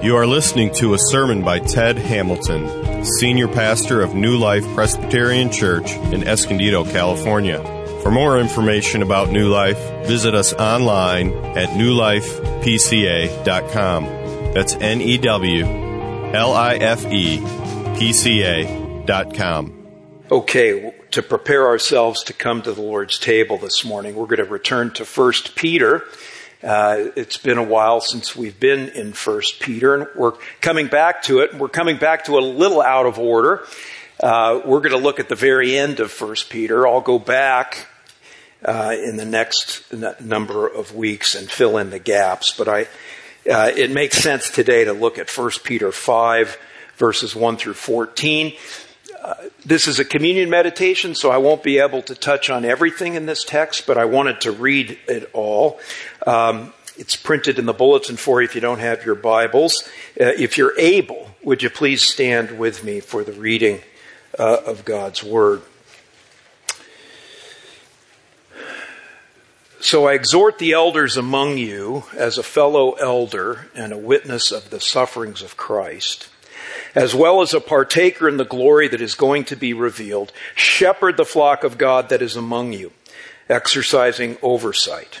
You are listening to a sermon by Ted Hamilton, Senior Pastor of New Life Presbyterian Church in Escondido, California. For more information about New Life, visit us online at newlifepca.com. That's N E W L I F E P C A dot com. Okay, to prepare ourselves to come to the Lord's table this morning, we're going to return to 1 Peter. Uh, it's been a while since we've been in First Peter, and we're coming back to it. We're coming back to a little out of order. Uh, we're going to look at the very end of First Peter. I'll go back uh, in the next n- number of weeks and fill in the gaps. But I, uh, it makes sense today to look at First Peter five verses one through fourteen. Uh, this is a communion meditation, so I won't be able to touch on everything in this text, but I wanted to read it all. Um, it's printed in the bulletin for you if you don't have your Bibles. Uh, if you're able, would you please stand with me for the reading uh, of God's Word? So I exhort the elders among you as a fellow elder and a witness of the sufferings of Christ as well as a partaker in the glory that is going to be revealed, shepherd the flock of God that is among you, exercising oversight,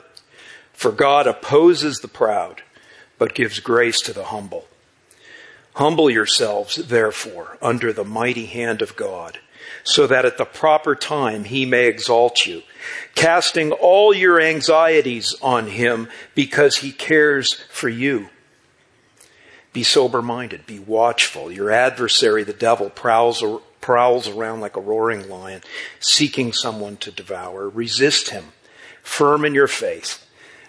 For God opposes the proud, but gives grace to the humble. Humble yourselves, therefore, under the mighty hand of God, so that at the proper time he may exalt you, casting all your anxieties on him because he cares for you. Be sober minded. Be watchful. Your adversary, the devil, prowls, prowls around like a roaring lion, seeking someone to devour. Resist him, firm in your faith,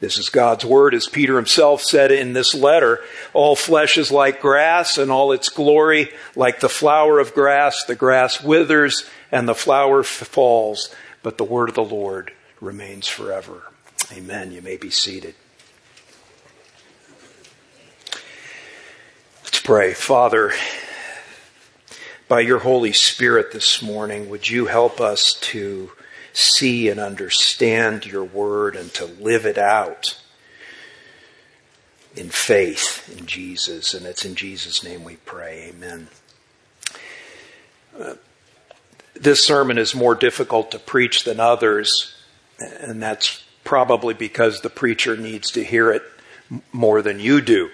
This is God's word, as Peter himself said in this letter. All flesh is like grass, and all its glory like the flower of grass. The grass withers, and the flower falls, but the word of the Lord remains forever. Amen. You may be seated. Let's pray. Father, by your Holy Spirit this morning, would you help us to see and understand your word and to live it out in faith in Jesus. And it's in Jesus' name we pray. Amen. Uh, this sermon is more difficult to preach than others, and that's probably because the preacher needs to hear it more than you do.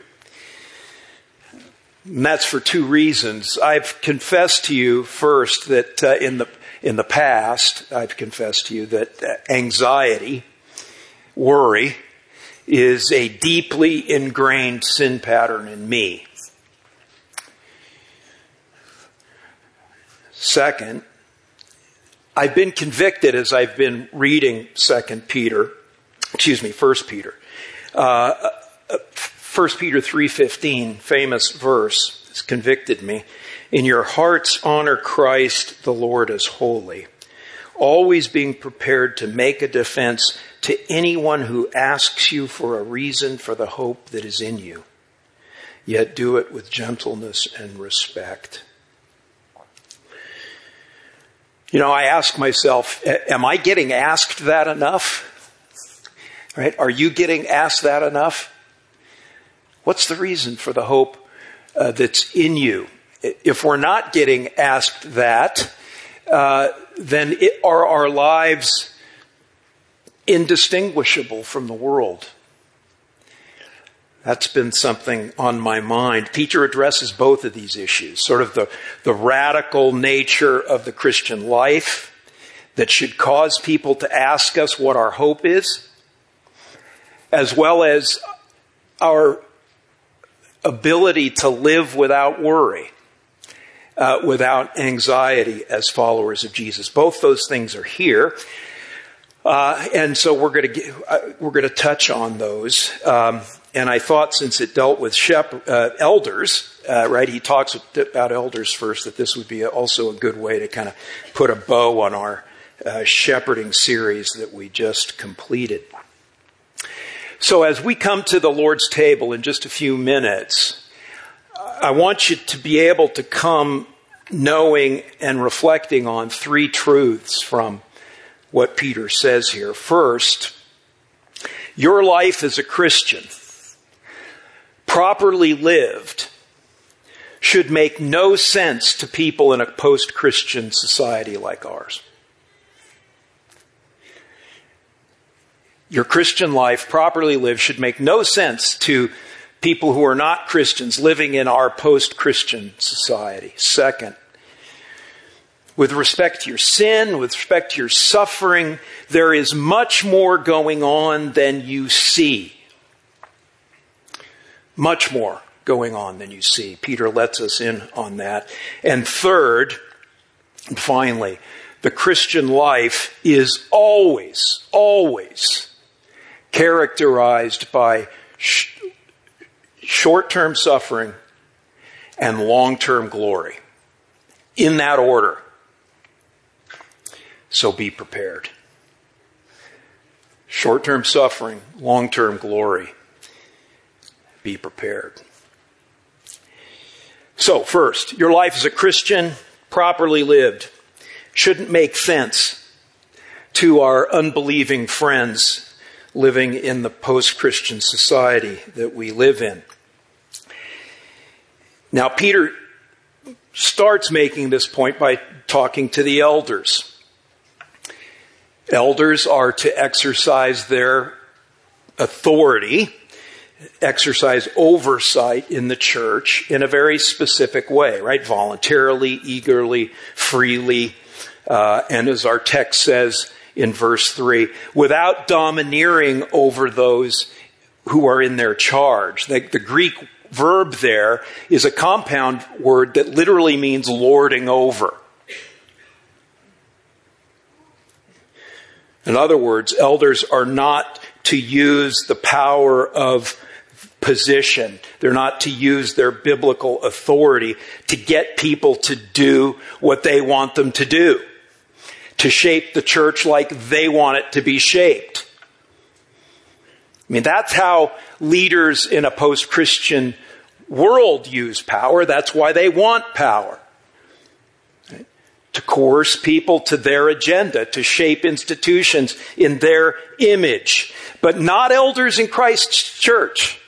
And that's for two reasons. I've confessed to you first that uh, in the in the past, I've confessed to you that anxiety, worry, is a deeply ingrained sin pattern in me. Second, I've been convicted as I've been reading Second Peter, excuse me, First Peter. Uh, uh First Peter three fifteen, famous verse, has convicted me. In your hearts, honor Christ the Lord as holy, always being prepared to make a defense to anyone who asks you for a reason for the hope that is in you. Yet do it with gentleness and respect. You know, I ask myself, am I getting asked that enough? Right? Are you getting asked that enough? What's the reason for the hope uh, that's in you? If we're not getting asked that, uh, then it, are our lives indistinguishable from the world? That's been something on my mind. Peter addresses both of these issues sort of the, the radical nature of the Christian life that should cause people to ask us what our hope is, as well as our ability to live without worry, uh, without anxiety as followers of Jesus. Both those things are here. Uh, and so we're going to uh, we're going to touch on those. Um, and I thought since it dealt with shep- uh, elders, uh, right? He talks about elders first. That this would be also a good way to kind of put a bow on our uh, shepherding series that we just completed. So as we come to the Lord's table in just a few minutes, I want you to be able to come knowing and reflecting on three truths from what Peter says here. First, your life as a Christian properly lived, should make no sense to people in a post Christian society like ours. Your Christian life, properly lived, should make no sense to people who are not Christians living in our post Christian society. Second, with respect to your sin, with respect to your suffering, there is much more going on than you see much more going on than you see. Peter lets us in on that. And third, and finally, the Christian life is always, always characterized by short term suffering and long term glory. In that order. So be prepared. Short term suffering, long term glory be prepared. So, first, your life as a Christian, properly lived, shouldn't make sense to our unbelieving friends living in the post Christian society that we live in. Now, Peter starts making this point by talking to the elders. Elders are to exercise their authority exercise oversight in the church in a very specific way, right? Voluntarily, eagerly, freely, uh, and as our text says in verse 3, without domineering over those who are in their charge. The, the Greek verb there is a compound word that literally means lording over. In other words, elders are not to use the power of position. They're not to use their biblical authority to get people to do what they want them to do, to shape the church like they want it to be shaped. I mean, that's how leaders in a post Christian world use power. That's why they want power. To coerce people to their agenda, to shape institutions in their image. But not elders in Christ's church.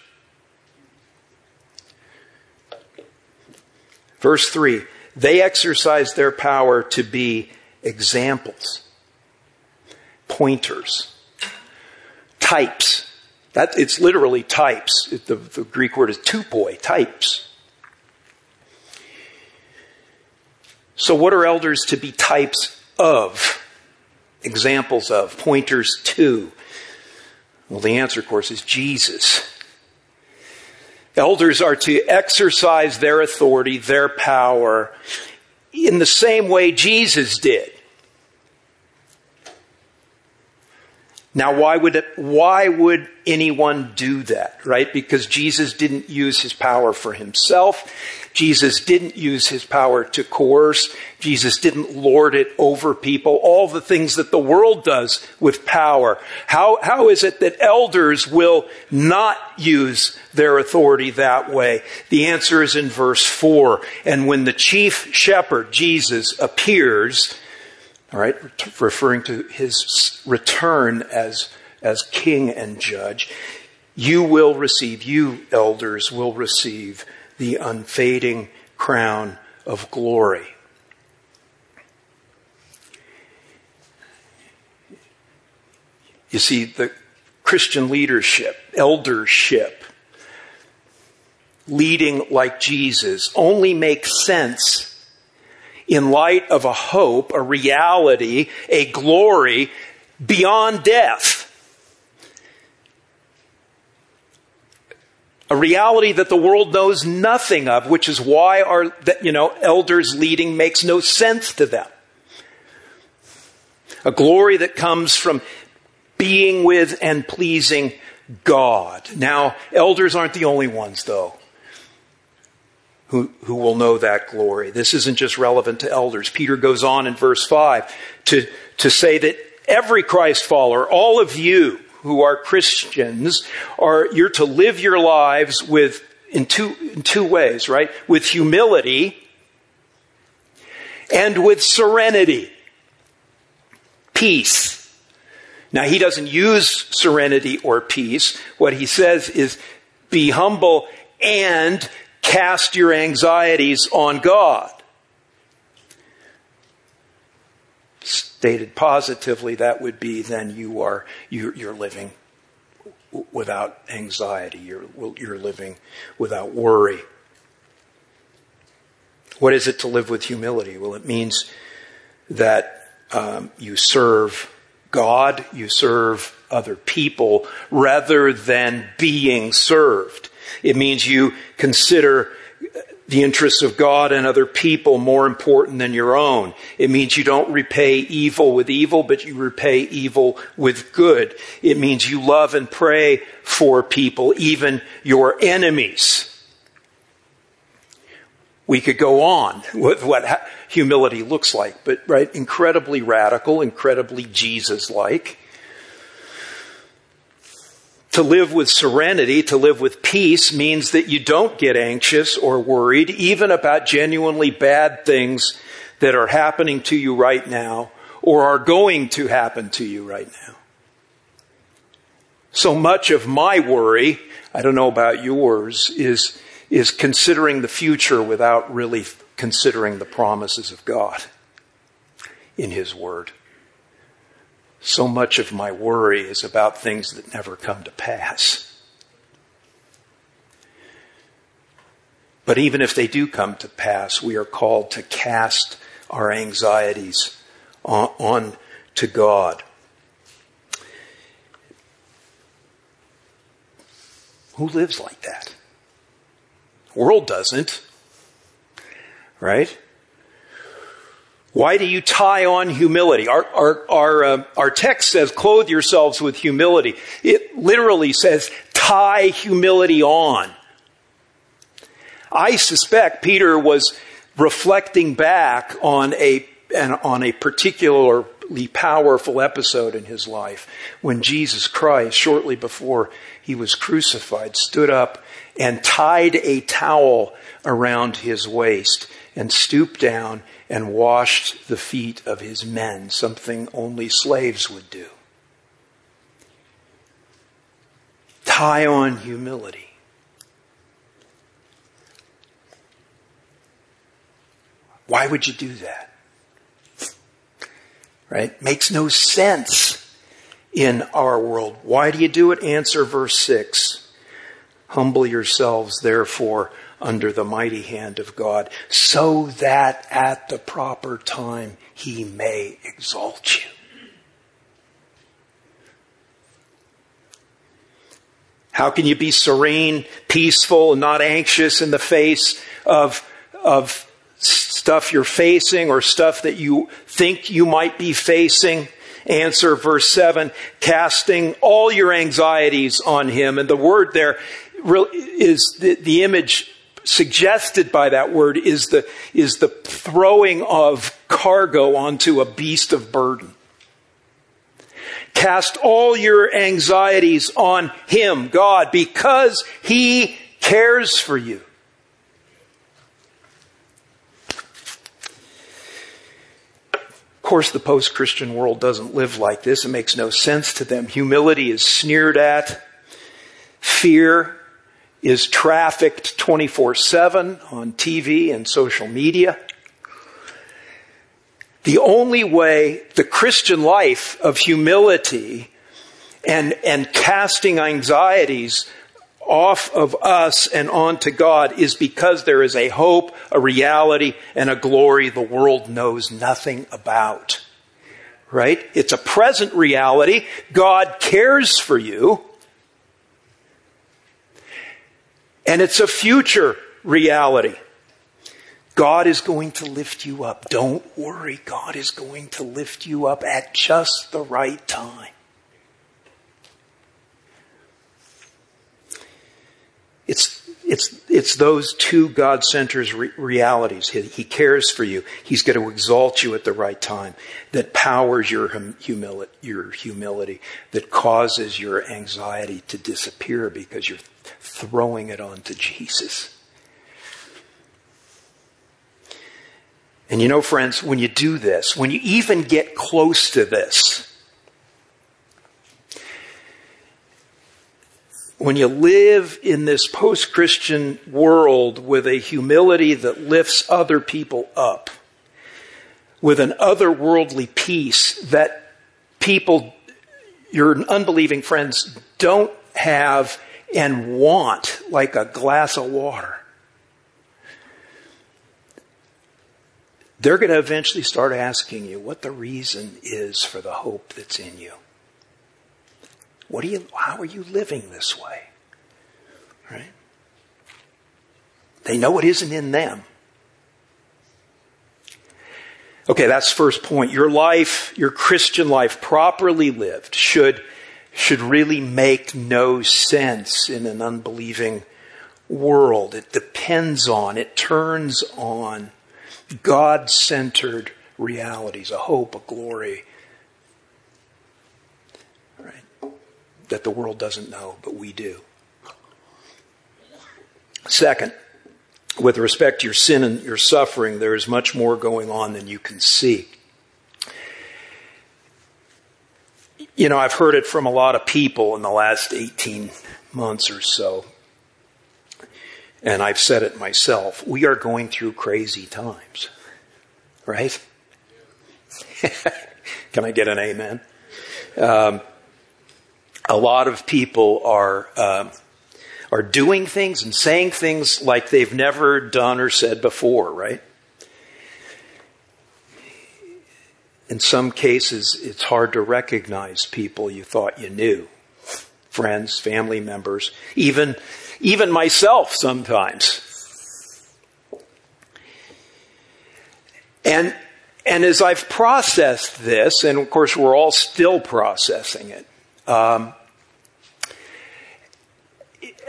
Verse 3 they exercise their power to be examples, pointers, types. That, it's literally types. The, the Greek word is tupoi, types. So, what are elders to be types of? Examples of, pointers to? Well, the answer, of course, is Jesus. Elders are to exercise their authority, their power, in the same way Jesus did. Now, why would, it, why would anyone do that, right? Because Jesus didn't use his power for himself. Jesus didn't use his power to coerce. Jesus didn't lord it over people. All the things that the world does with power. How, how is it that elders will not use their authority that way? The answer is in verse 4. And when the chief shepherd, Jesus, appears, all right, referring to his return as, as king and judge, you will receive, you elders will receive the unfading crown of glory. You see, the Christian leadership, eldership, leading like Jesus only makes sense in light of a hope, a reality, a glory beyond death. A reality that the world knows nothing of, which is why our, you know, elders leading makes no sense to them. A glory that comes from being with and pleasing God. Now, elders aren't the only ones, though who, who will know that glory. This isn't just relevant to elders. Peter goes on in verse 5 to, to say that every Christ follower, all of you who are Christians, are, you're to live your lives with, in two, in two ways, right? With humility and with serenity. Peace. Now, he doesn't use serenity or peace. What he says is be humble and cast your anxieties on God. Stated positively, that would be then you are you're, you're living without anxiety. You're you're living without worry. What is it to live with humility? Well, it means that um, you serve God, you serve other people, rather than being served. It means you consider the interests of God and other people more important than your own. It means you don't repay evil with evil, but you repay evil with good. It means you love and pray for people, even your enemies. We could go on with what humility looks like, but right, incredibly radical, incredibly Jesus-like. To live with serenity, to live with peace means that you don't get anxious or worried even about genuinely bad things that are happening to you right now or are going to happen to you right now. So much of my worry, I don't know about yours, is, is considering the future without really considering the promises of God in His Word. So much of my worry is about things that never come to pass. But even if they do come to pass, we are called to cast our anxieties on, on to God. Who lives like that? world doesn't. Right? Why do you tie on humility? Our, our, our, uh, our text says, clothe yourselves with humility. It literally says, tie humility on. I suspect Peter was reflecting back on a, on a particularly powerful episode in his life when Jesus Christ, shortly before he was crucified, stood up and tied a towel around his waist and stooped down and washed the feet of his men, something only slaves would do. Tie on humility. Why would you do that? Right? Makes no sense in our world. Why do you do it? Answer verse 6. Humble yourselves, therefore, under the mighty hand of God, so that at the proper time he may exalt you. How can you be serene, peaceful, and not anxious in the face of, of stuff you're facing or stuff that you think you might be facing? Answer verse 7 casting all your anxieties on him. And the word there is the, the image suggested by that word is the, is the throwing of cargo onto a beast of burden. Cast all your anxieties on Him, God, because He cares for you. Of course, the post Christian world doesn't live like this. It makes no sense to them. Humility is sneered at. Fear is trafficked 24 7 on TV and social media. The only way the Christian life of humility and, and casting anxieties off of us and onto God is because there is a hope, a reality, and a glory the world knows nothing about. Right? It's a present reality. God cares for you. And it's a future reality. God is going to lift you up. Don't worry. God is going to lift you up at just the right time. It's, it's, it's those two God centers re- realities. He, he, cares for you. He's going to exalt you at the right time. That powers your, hum, humility, your humility. That causes your anxiety to disappear because you're throwing it onto Jesus. And you know, friends, when you do this, when you even get close to this, when you live in this post Christian world with a humility that lifts other people up, with an otherworldly peace that people, your unbelieving friends, don't have and want like a glass of water. They're going to eventually start asking you what the reason is for the hope that's in you. What are you, how are you living this way? Right? They know it isn't in them. Okay, that's first point. Your life, your Christian life, properly lived, should, should really make no sense in an unbelieving world. It depends on, it turns on God centered realities, a hope, a glory, that the world doesn't know, but we do. Second, with respect to your sin and your suffering, there is much more going on than you can see. You know, I've heard it from a lot of people in the last 18 months or so, and I've said it myself. We are going through crazy times, right? Can I get an amen? Um, a lot of people are uh, are doing things and saying things like they've never done or said before, right? In some cases, it's hard to recognize people you thought you knew, friends, family members, even even myself sometimes. And and as I've processed this, and of course we're all still processing it, um,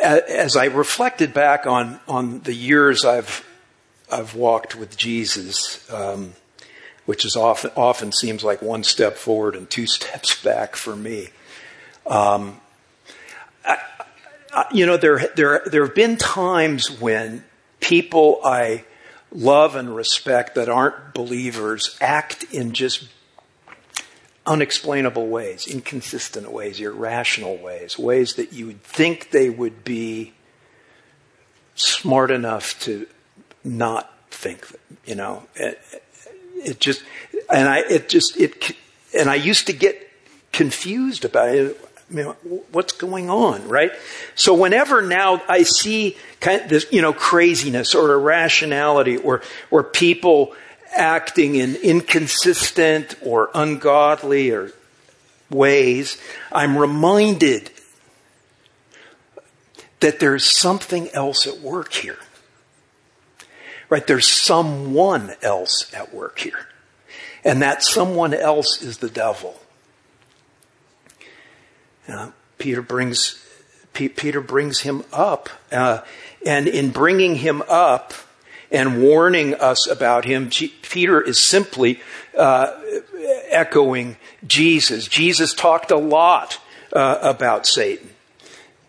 as I reflected back on, on the years I've, I've walked with Jesus, um, which is often, often seems like one step forward and two steps back for me. Um, I, I, you know, there, there, there have been times when people I love and respect that aren't believers act in just unexplainable ways, inconsistent ways, irrational ways, ways that you would think they would be smart enough to not think, you know. It, just, and I, it just, it, and I used to get confused about it. I mean, what's going on, right? So whenever now I see kind of this, you know, craziness or irrationality or, or people acting in inconsistent or ungodly or ways, I'm reminded that there's something else at work here. Right? There's someone else at work here. And that someone else is the devil. Uh, Peter brings P- Peter brings him up, uh, and in bringing him up, and warning us about him. G- Peter is simply uh, echoing Jesus. Jesus talked a lot uh, about Satan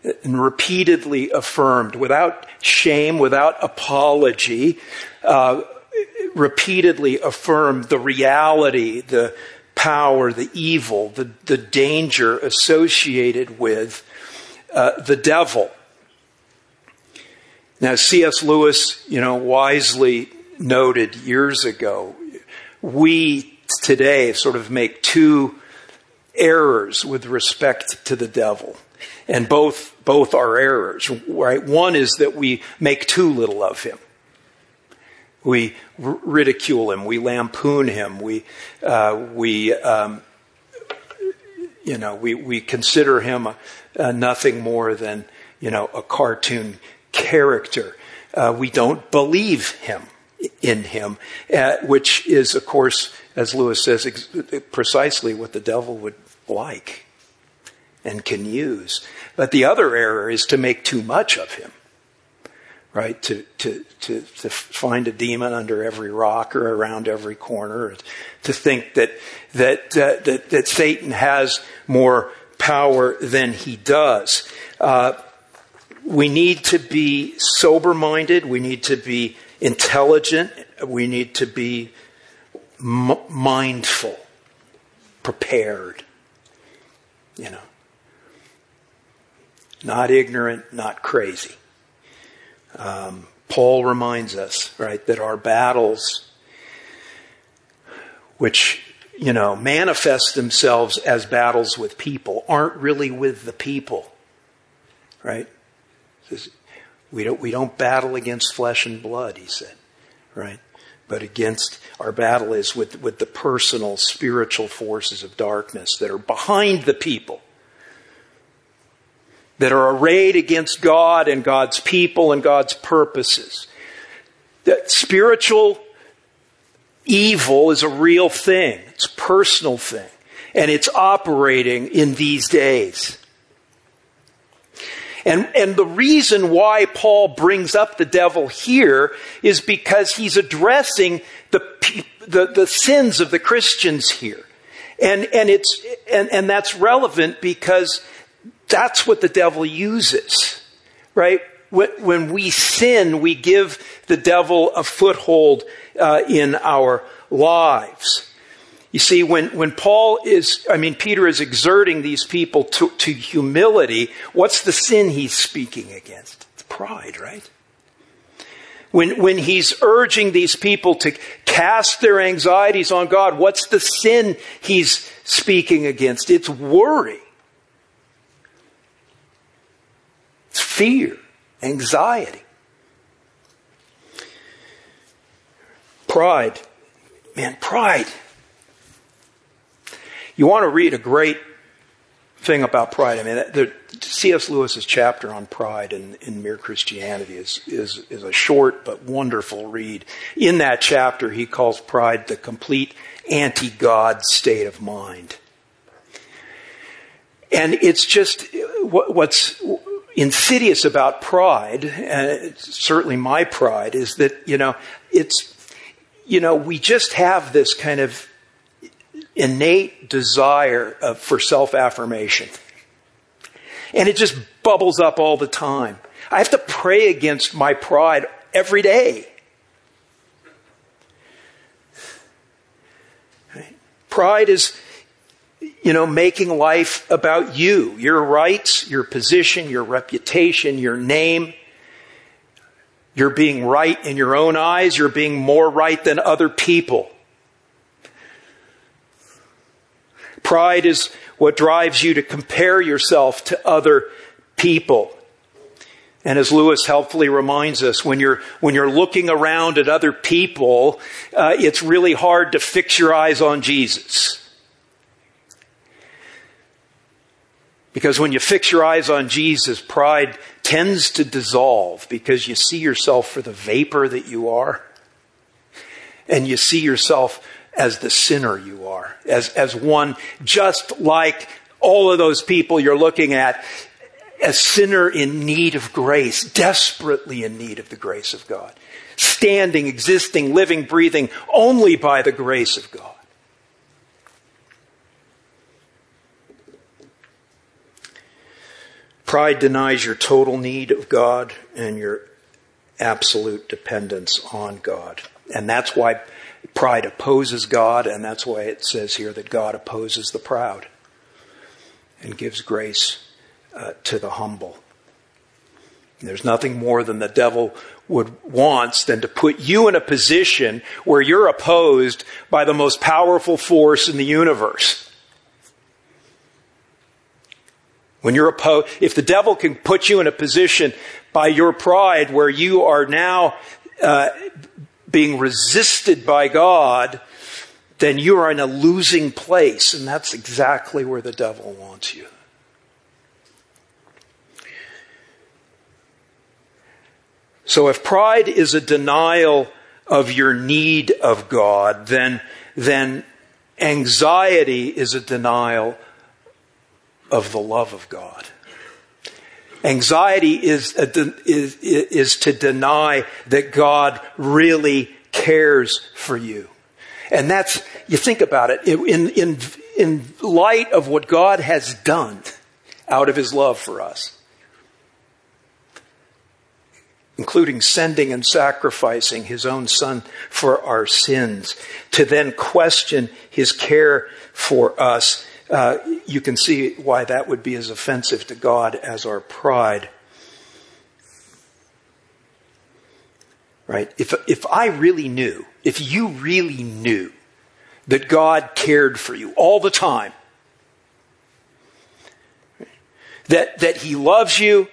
and repeatedly affirmed without shame, without apology, uh, repeatedly affirmed the reality, the power, the evil, the, the danger associated with uh, the devil. Now, C.S. Lewis, you know, wisely noted years ago, we today sort of make two errors with respect to the devil. And both, both are errors, right? One is that we make too little of him. We r- ridicule him. We lampoon him. We, uh, we, um, you know, we, we consider him a, a nothing more than, you know, a cartoon character. Uh, we don't believe him in him, uh, which is, of course, as Lewis says, ex- precisely what the devil would like and can use. But the other error is to make too much of him, right? To, to, to, to find a demon under every rock or around every corner, to think that, that, uh, that, that Satan has more power than he does. Uh, we need to be sober minded. We need to be intelligent. We need to be m- mindful, prepared. You know, not ignorant, not crazy. Um, Paul reminds us, right, that our battles, which, you know, manifest themselves as battles with people, aren't really with the people, right? We don't, we don't battle against flesh and blood, he said, right? But against our battle is with, with the personal spiritual forces of darkness that are behind the people, that are arrayed against God and God's people and God's purposes. That spiritual evil is a real thing. It's a personal thing. And it's operating in these days. And, and the reason why Paul brings up the devil here is because he's addressing the, the, the sins of the Christians here. And, and, it's, and, and that's relevant because that's what the devil uses, right? When we sin, we give the devil a foothold uh, in our lives. You see, when, when Paul is, I mean, Peter is exerting these people to, to humility, what's the sin he's speaking against? It's pride, right? When, when he's urging these people to cast their anxieties on God, what's the sin he's speaking against? It's worry. It's fear, anxiety. Pride. Man, pride you want to read a great thing about pride. I mean, the, C.S. Lewis's chapter on pride in, in Mere Christianity is, is, is a short but wonderful read. In that chapter, he calls pride the complete anti God state of mind. And it's just what's insidious about pride, and certainly my pride, is that, you know, it's, you know, we just have this kind of innate desire of, for self affirmation. And it just bubbles up all the time. I have to pray against my pride every day. Pride is, you know, making life about you, your rights, your position, your reputation, your name. You're being right in your own eyes. You're being more right than other people. Pride is what drives you to compare yourself to other people. And as Lewis helpfully reminds us, when you're, when you're looking around at other people, uh, it's really hard to fix your eyes on Jesus. Because when you fix your eyes on Jesus, pride tends to dissolve because you see yourself for the vapor that you are. And you see yourself as the sinner you are, as, as one just like all of those people you're looking at, a sinner in need of grace, desperately in need of the grace of God, standing, existing, living, breathing only by the grace of God. Pride denies your total need of God and your absolute dependence on God. And that's why pride opposes God, and that's why it says here that God opposes the proud and gives grace uh, to the humble. There's nothing more than the devil would wants than to put you in a position where you're opposed by the most powerful force in the universe. When you're opposed, if the devil can put you in a position by your pride where you are now uh, being resisted by God, then you are in a losing place, and that's exactly where the devil wants you. So if pride is a denial of your need of God, then, then anxiety is a denial of the love of God. Anxiety is, is, is to deny that God really cares for you. And that's, you think about it, in, in, in light of what God has done out of his love for us including sending and sacrificing his own son for our sins, to then question his care for us. Uh, you can see why that would be as offensive to God as our pride. Right? If, if I really knew, if you really knew that God cared for you all the time, that, that he loves you,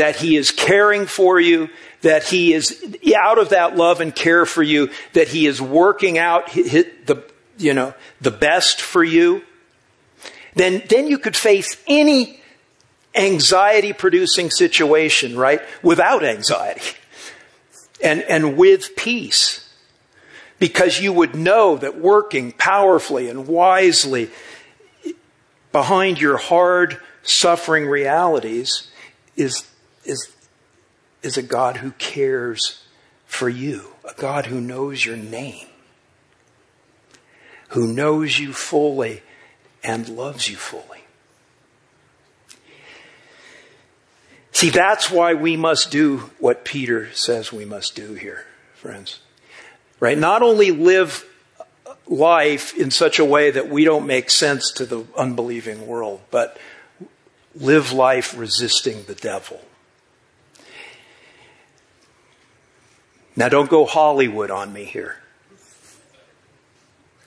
that He is caring for you, that He is out of that love and care for you, that He is working out the, you know, the best for you, then, then you could face any anxiety producing situation, right? Without anxiety and, and with peace. Because you would know that working powerfully and wisely behind your hard suffering realities is is, is a God who cares for you, a God who knows your name, who knows you fully and loves you fully. See, that's why we must do what Peter says we must do here, friends. Right? Not only live life in such a way that we don't make sense to the unbelieving world, but live life resisting the devil. Now, don't go Hollywood on me here.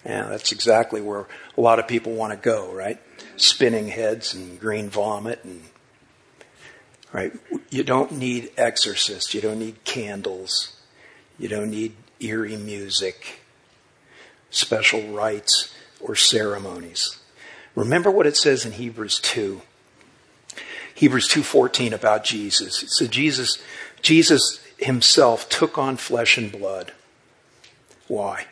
Yeah, that's exactly where a lot of people want to go, right? Spinning heads and green vomit and right. You don't need exorcists. You don't need candles. You don't need eerie music, special rites or ceremonies. Remember what it says in Hebrews 2. Hebrews 2:14 about Jesus. It said Jesus Jesus himself took on flesh and blood. Why?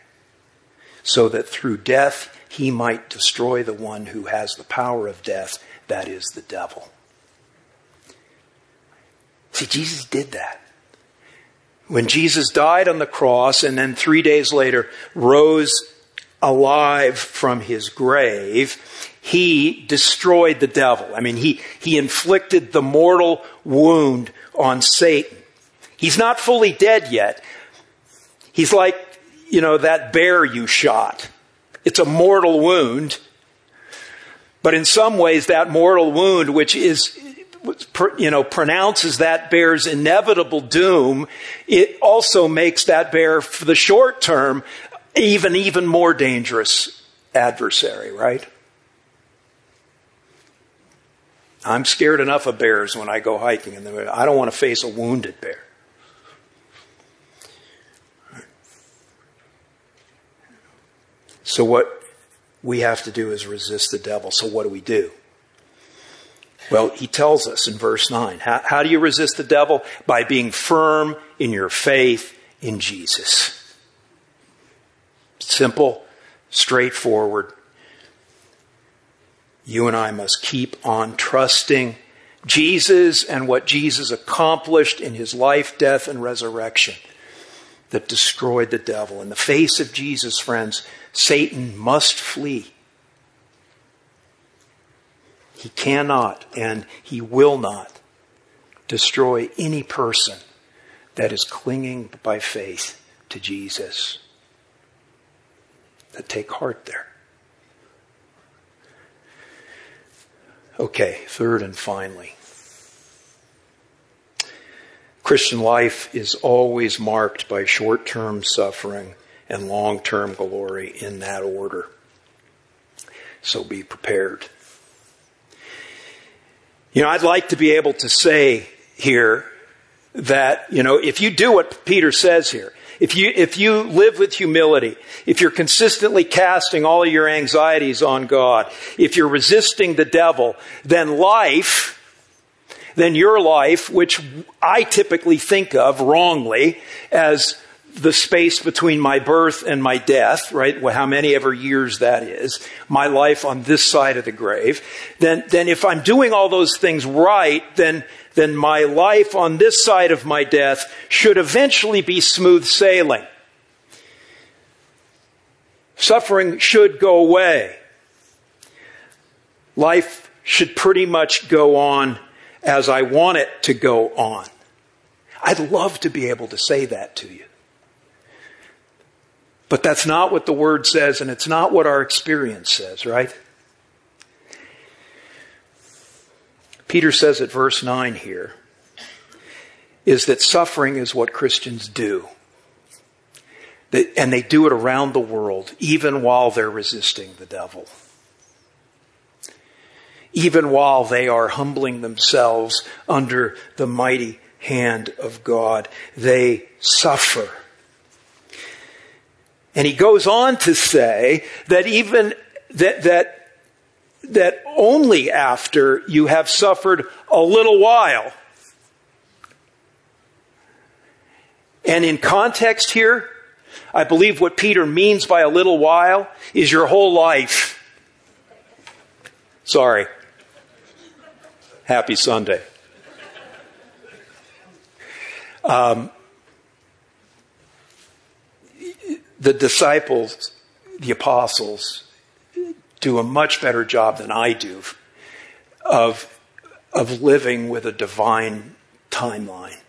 So that through death he might destroy the one who has the power of death, that is the devil. See, Jesus did that. When Jesus died on the cross and then three days later rose alive from his grave, he destroyed the devil. I mean, he, he inflicted the mortal wound on Satan. He's not fully dead yet. He's like, you know, that bear you shot. It's a mortal wound. But in some ways, that mortal wound, which is, you know, pronounces that bear's inevitable doom, it also makes that bear, for the short term, even, even more dangerous adversary, right? I'm scared enough of bears when I go hiking, and I don't want to face a wounded bear. So, what we have to do is resist the devil. So, what do we do? Well, he tells us in verse 9. How, how do you resist the devil? By being firm in your faith in Jesus. Simple, straightforward. You and I must keep on trusting Jesus and what Jesus accomplished in his life, death, and resurrection that destroyed the devil. In the face of Jesus, friends, Satan must flee. He cannot and he will not destroy any person that is clinging by faith to Jesus. That take heart there. Okay, third and finally. Christian life is always marked by short term suffering and long term glory in that order. So be prepared. You know, I'd like to be able to say here that, you know, if you do what Peter says here, if you, if you live with humility, if you're consistently casting all of your anxieties on God, if you're resisting the devil, then life, then your life, which I typically think of wrongly as the space between my birth and my death, right? Well, how many ever years that is, my life on this side of the grave, then, then if I'm doing all those things right, then, then my life on this side of my death should eventually be smooth sailing. Suffering should go away. Life should pretty much go on as I want it to go on. I'd love to be able to say that to you. But that's not what the Word says, and it's not what our experience says, right? Peter says at verse 9 here is that suffering is what Christians do. And they do it around the world, even while they're resisting the devil. Even while they are humbling themselves under the mighty hand of God, they suffer. And he goes on to say that even that, that, that only after you have suffered a little while. And in context here, I believe what Peter means by a little while is your whole life. Sorry. Happy Sunday. Um, the disciples, the apostles, do a much better job than I do of, of living with a divine timeline.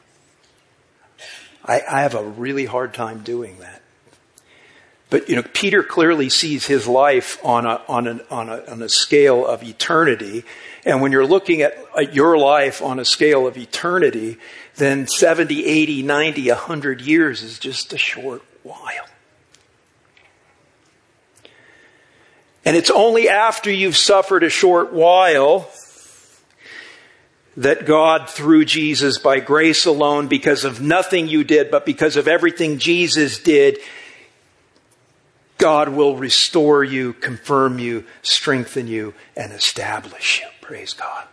I, I have a really hard time doing that. But you know, Peter clearly sees his life on a on a on a on a scale of eternity, and when you're looking at, at your life on a scale of eternity, then 70, 80, 90, 100 years is just a short while. And it's only after you've suffered a short while that God, through Jesus, by grace alone, because of nothing you did, but because of everything Jesus did, God will restore you, confirm you, strengthen you, and establish you. Praise God.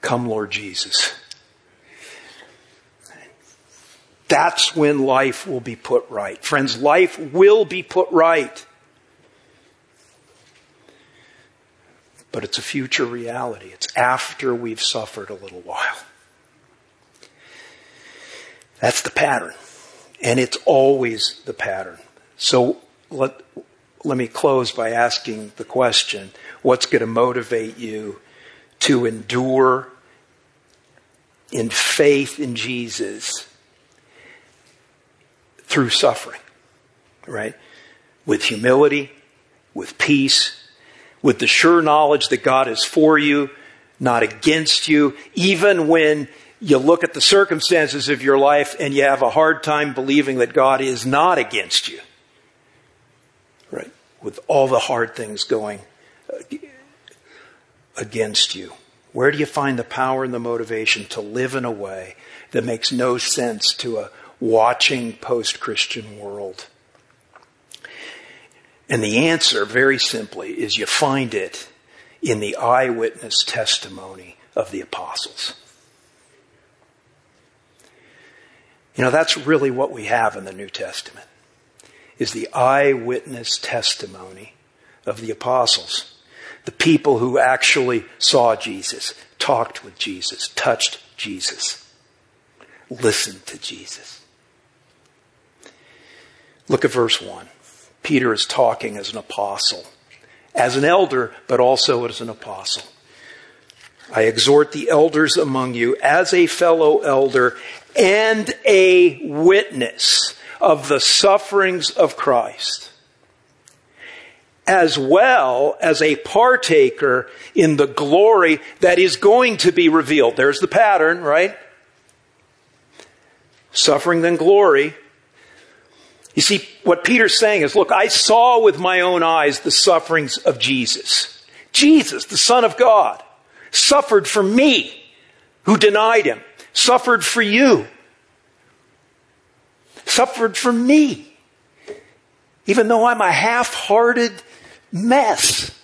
Come, Lord Jesus. That's when life will be put right. Friends, life will be put right. but it's a future reality. It's after we've suffered a little while. That's the pattern. And it's always the pattern. So let, let me close by asking the question what's going to motivate you to endure in faith in Jesus through suffering? Right? With humility, with peace, with the sure knowledge that God is for you, not against you, even when you look at the circumstances of your life and you have a hard time believing that God is not against you. With all the hard things going uh, against you. Where do you find the power and the motivation to live in a way that makes no sense to a watching post Christian world? And the answer, very simply, is you find it in the eyewitness testimony of the apostles. You know, that's really what we have in the New Testament, is the eyewitness testimony of the apostles. The people who actually saw Jesus, talked with Jesus, touched Jesus, listened to Jesus. Look at verse 1. Peter is talking as an apostle, as an elder, but also as an apostle. I exhort the elders among you as a fellow elder and a witness of the sufferings of Christ, as well as a partaker in the glory that is going to be revealed. There's the pattern, right? Suffering, then glory. You see, what Peter's saying is, look, I saw with my own eyes the sufferings of Jesus. Jesus, the Son of God, suffered for me who denied him, suffered for you, suffered for me, even though I'm a half hearted mess.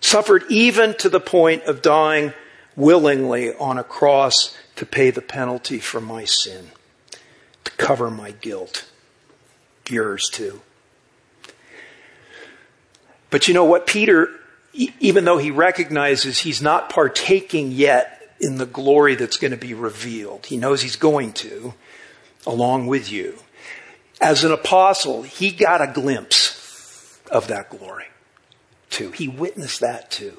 Suffered even to the point of dying willingly on a cross to pay the penalty for my sin, to cover my guilt, yours too. But you know what? Peter, even though he recognizes he's not partaking yet in the glory that's going to be revealed, he knows he's going to, along with you. As an apostle, he got a glimpse of that glory too. He witnessed that too.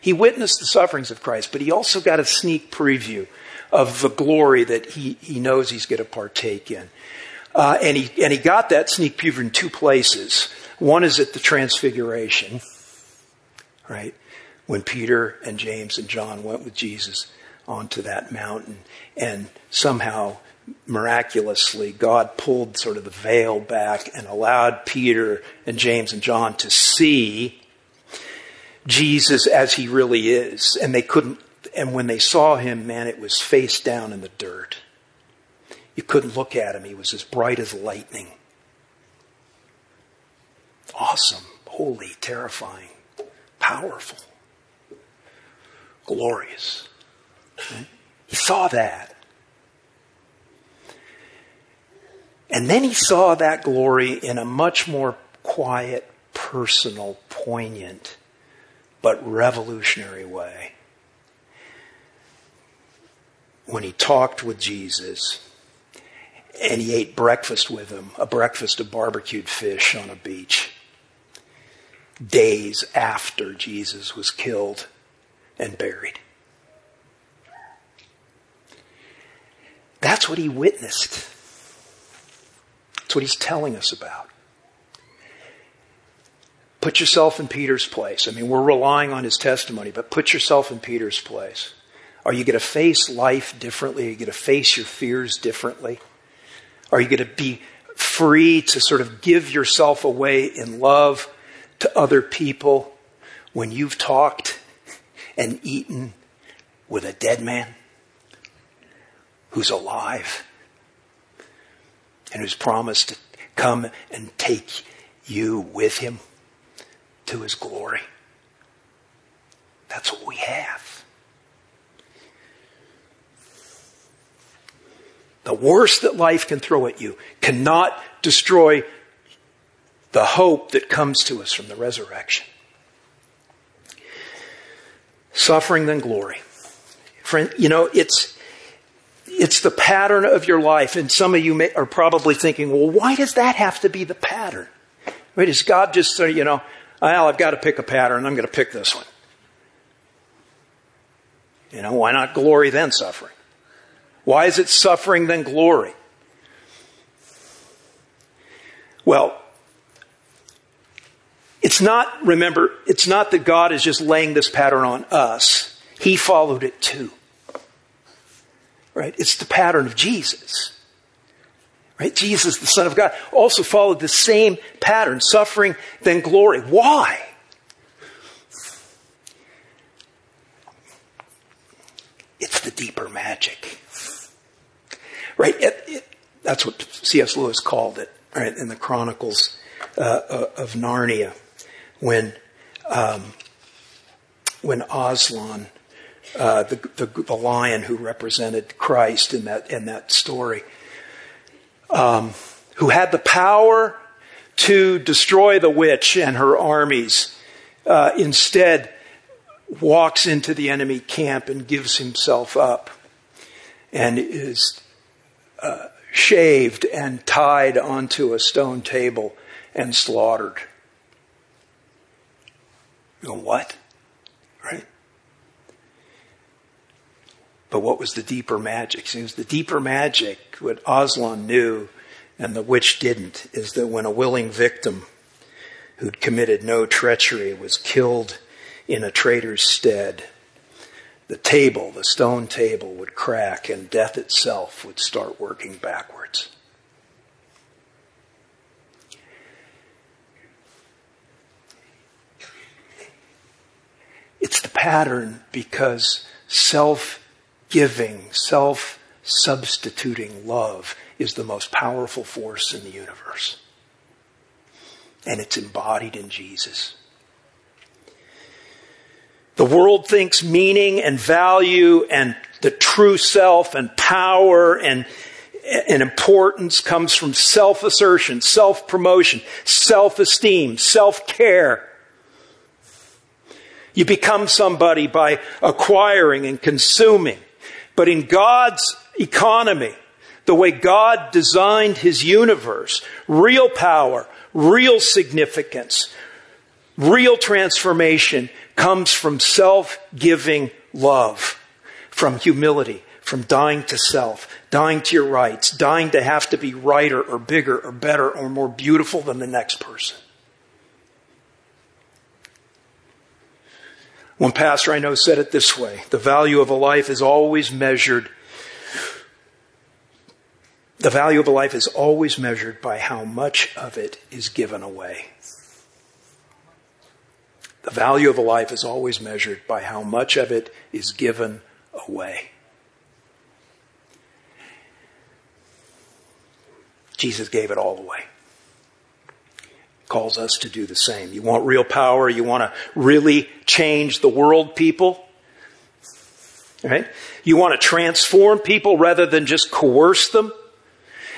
He witnessed the sufferings of Christ, but he also got a sneak preview of the glory that he, he knows he's going to partake in. Uh, and he and he got that sneak preview in two places. One is at the Transfiguration, right? When Peter and James and John went with Jesus onto that mountain and somehow miraculously God pulled sort of the veil back and allowed Peter and James and John to see Jesus as he really is. And they couldn't, and when they saw him, man, it was face down in the dirt. You couldn't look at him. He was as bright as lightning awesome, holy, terrifying, powerful, glorious. He saw that. And then he saw that glory in a much more quiet, personal, poignant, but revolutionary way. When he talked with Jesus and he ate breakfast with him, a breakfast of barbecued fish on a beach days after Jesus was killed and buried. That's what he witnessed. That's what he's telling us about. Put yourself in Peter's place. I mean, we're relying on his testimony, but put yourself in Peter's place. Are you going to face life differently? Are you going to face your fears differently? Are you going to be free to sort of give yourself away in love to other people when you've talked and eaten with a dead man who's alive and who's promised to come and take you with him to his glory. That's what we have. The worst that life can throw at you cannot destroy the hope that comes to us from the resurrection. Suffering then glory. Friend, you know, it's, it's the pattern of your life. And some of you may, are probably thinking, well, why does that have to be the pattern? Right? Is God just you know, well, I've got to pick a pattern. I'm going to pick this one. You know, why not glory then suffering? Why is it suffering then glory? Well, it's not, remember, it's not that God is just laying this pattern on us. He followed it too. Right? It's the pattern of Jesus. Right? Jesus, the Son of God, also followed the same pattern, suffering, then glory. Why? It's the deeper magic. Right? It, it, that's what C.S. Lewis called it, right, in the Chronicles uh, uh of Narnia when um, when Aslan, uh, the, the, the lion who represented Christ in that in that story, um, who had the power to destroy the witch and her armies, uh, instead walks into the enemy camp and gives himself up, and is uh, shaved and tied onto a stone table and slaughtered. You go, what? Right? But what was the deeper magic? Was the deeper magic, what Aslan knew and the witch didn't, is that when a willing victim who'd committed no treachery was killed in a traitor's stead, the table, the stone table, would crack and death itself would start working backwards. It's the pattern because self giving, self substituting love is the most powerful force in the universe. And it's embodied in Jesus. The world thinks meaning and value and the true self and power and, and importance comes from self assertion, self promotion, self esteem, self care. You become somebody by acquiring and consuming. But in God's economy, the way God designed his universe, real power, real significance, real transformation comes from self-giving love, from humility, from dying to self, dying to your rights, dying to have to be righter or bigger or better or more beautiful than the next person. One pastor I know said it this way the value of a life is always measured. The value of a life is always measured by how much of it is given away. The value of a life is always measured by how much of it is given away. Jesus gave it all away calls us to do the same. You want real power? You want to really change the world, people? Right? You want to transform people rather than just coerce them?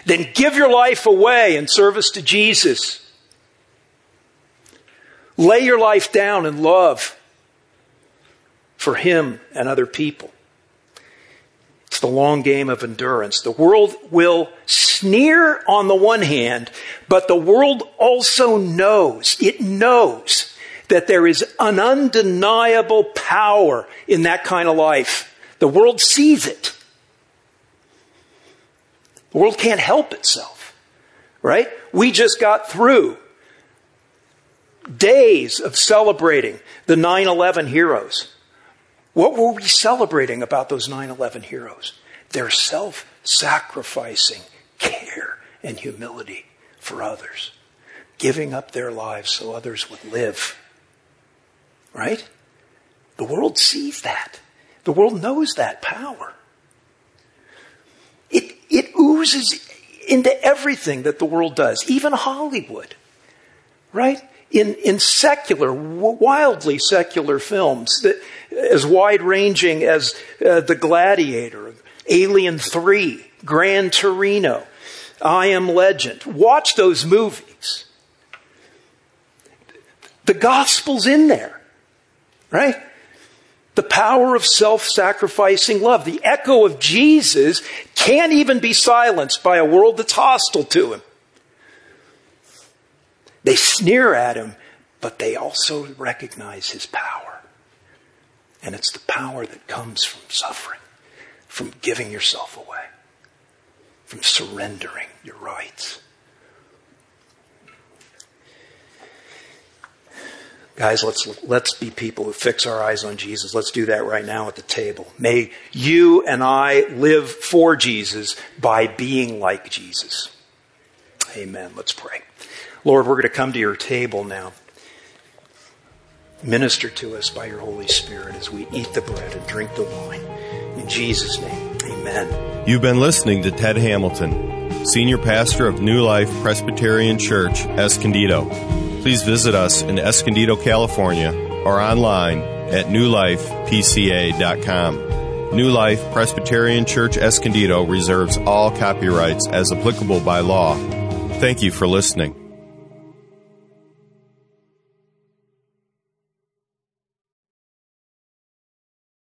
Then give your life away in service to Jesus. Lay your life down in love for Him and other people. It's the long game of endurance. The world will sneer on the one hand, but the world also knows, it knows that there is an undeniable power in that kind of life. The world sees it. The world can't help itself, right? We just got through days of celebrating the 9 11 heroes. What were we celebrating about those 9 11 heroes? Their self sacrificing care and humility for others, giving up their lives so others would live. Right? The world sees that. The world knows that power. It, it oozes into everything that the world does, even Hollywood. Right? In, in secular, wildly secular films that as wide ranging as uh, The Gladiator, Alien 3, Gran Torino, I Am Legend. Watch those movies. The gospel's in there, right? The power of self sacrificing love. The echo of Jesus can't even be silenced by a world that's hostile to him. They sneer at him, but they also recognize his power. And it's the power that comes from suffering, from giving yourself away, from surrendering your rights. Guys, let's, let's be people who fix our eyes on Jesus. Let's do that right now at the table. May you and I live for Jesus by being like Jesus. Amen. Let's pray. Lord, we're going to come to your table now. Minister to us by your Holy Spirit as we eat the bread and drink the wine. In Jesus' name, amen. You've been listening to Ted Hamilton, Senior Pastor of New Life Presbyterian Church, Escondido. Please visit us in Escondido, California, or online at newlifepca.com. New Life Presbyterian Church Escondido reserves all copyrights as applicable by law. Thank you for listening.